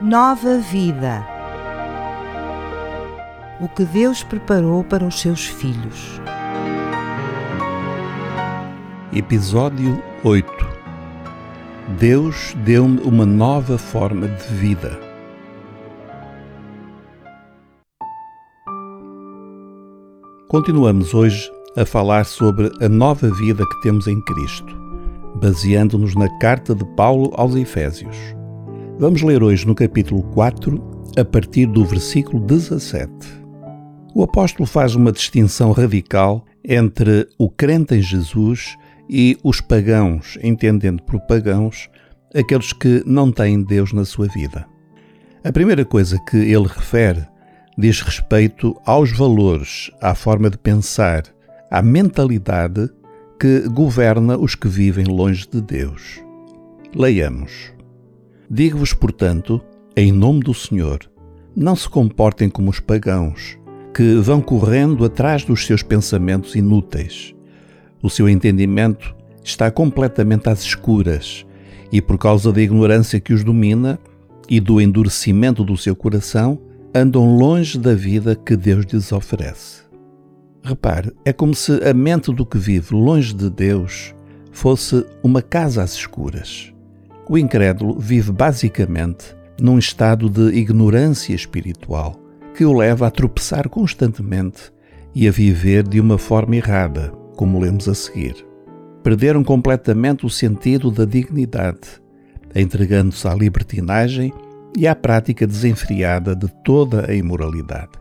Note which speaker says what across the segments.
Speaker 1: Nova vida. O que Deus preparou para os seus filhos.
Speaker 2: Episódio 8 Deus deu-me uma nova forma de vida. Continuamos hoje a falar sobre a nova vida que temos em Cristo, baseando-nos na carta de Paulo aos Efésios. Vamos ler hoje no capítulo 4, a partir do versículo 17. O apóstolo faz uma distinção radical entre o crente em Jesus e os pagãos, entendendo por pagãos aqueles que não têm Deus na sua vida. A primeira coisa que ele refere diz respeito aos valores, à forma de pensar, à mentalidade que governa os que vivem longe de Deus. Leiamos. Digo-vos, portanto, em nome do Senhor, não se comportem como os pagãos, que vão correndo atrás dos seus pensamentos inúteis. O seu entendimento está completamente às escuras e, por causa da ignorância que os domina e do endurecimento do seu coração, andam longe da vida que Deus lhes oferece. Repare, é como se a mente do que vive longe de Deus fosse uma casa às escuras. O incrédulo vive basicamente num estado de ignorância espiritual que o leva a tropeçar constantemente e a viver de uma forma errada, como lemos a seguir. Perderam completamente o sentido da dignidade, entregando-se à libertinagem e à prática desenfreada de toda a imoralidade.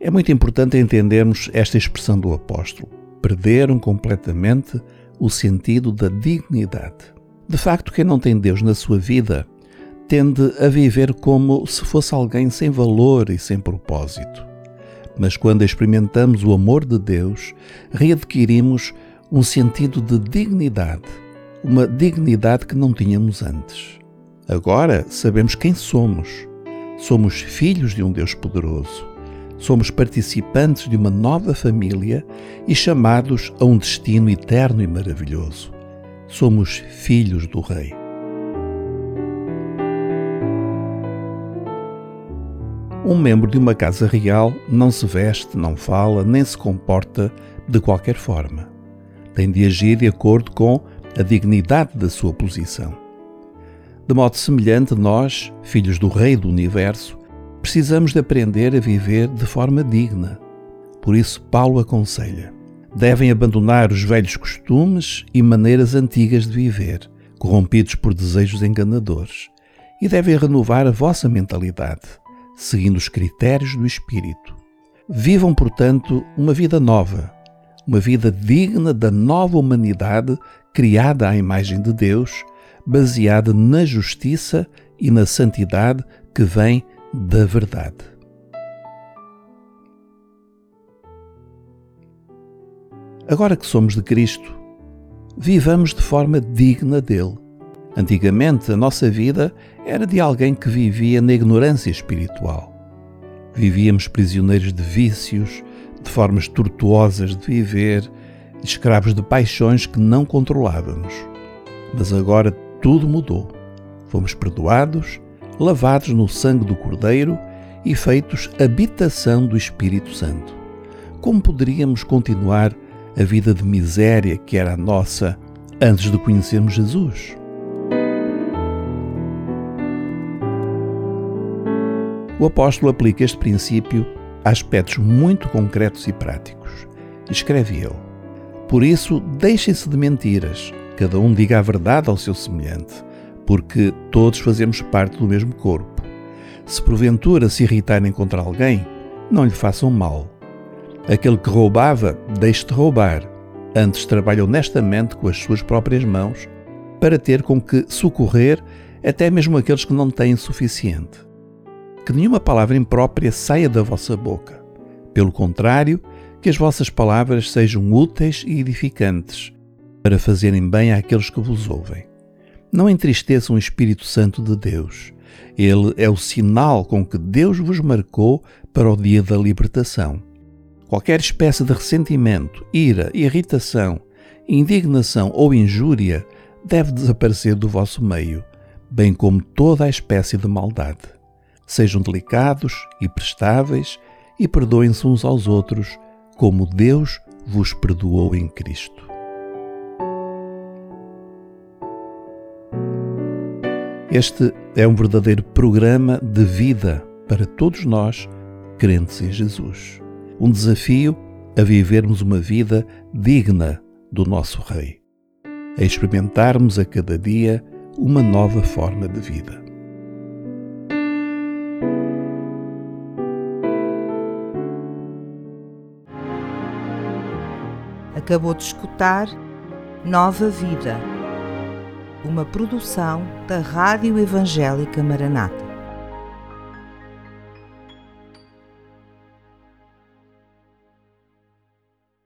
Speaker 2: É muito importante entendermos esta expressão do apóstolo. Perderam completamente o sentido da dignidade. De facto, quem não tem Deus na sua vida tende a viver como se fosse alguém sem valor e sem propósito. Mas quando experimentamos o amor de Deus, readquirimos um sentido de dignidade, uma dignidade que não tínhamos antes. Agora sabemos quem somos. Somos filhos de um Deus poderoso. Somos participantes de uma nova família e chamados a um destino eterno e maravilhoso. Somos filhos do Rei. Um membro de uma casa real não se veste, não fala, nem se comporta de qualquer forma. Tem de agir de acordo com a dignidade da sua posição. De modo semelhante, nós, filhos do Rei do Universo, precisamos de aprender a viver de forma digna. Por isso, Paulo aconselha: devem abandonar os velhos costumes e maneiras antigas de viver, corrompidos por desejos enganadores, e devem renovar a vossa mentalidade, seguindo os critérios do Espírito. Vivam, portanto, uma vida nova, uma vida digna da nova humanidade criada à imagem de Deus baseada na justiça e na santidade que vem da verdade. Agora que somos de Cristo, vivamos de forma digna dele. Antigamente, a nossa vida era de alguém que vivia na ignorância espiritual. Vivíamos prisioneiros de vícios, de formas tortuosas de viver, escravos de paixões que não controlávamos. Mas agora tudo mudou. Fomos perdoados, lavados no sangue do Cordeiro e feitos habitação do Espírito Santo. Como poderíamos continuar a vida de miséria que era a nossa antes de conhecermos Jesus? O apóstolo aplica este princípio a aspectos muito concretos e práticos. Escreve ele: Por isso, deixem-se de mentiras cada um diga a verdade ao seu semelhante, porque todos fazemos parte do mesmo corpo. Se porventura se irritarem contra alguém, não lhe façam mal. Aquele que roubava, deixe de roubar, antes trabalhe honestamente com as suas próprias mãos, para ter com que socorrer até mesmo aqueles que não têm suficiente. Que nenhuma palavra imprópria saia da vossa boca. Pelo contrário, que as vossas palavras sejam úteis e edificantes, para fazerem bem àqueles que vos ouvem. Não entristeçam o Espírito Santo de Deus. Ele é o sinal com que Deus vos marcou para o dia da libertação. Qualquer espécie de ressentimento, ira, irritação, indignação ou injúria deve desaparecer do vosso meio, bem como toda a espécie de maldade. Sejam delicados e prestáveis e perdoem-se uns aos outros, como Deus vos perdoou em Cristo. Este é um verdadeiro programa de vida para todos nós, crentes em Jesus. Um desafio a vivermos uma vida digna do nosso Rei, a experimentarmos a cada dia uma nova forma de vida.
Speaker 1: Acabou de escutar Nova Vida, uma produção da Rádio Evangélica Maranata.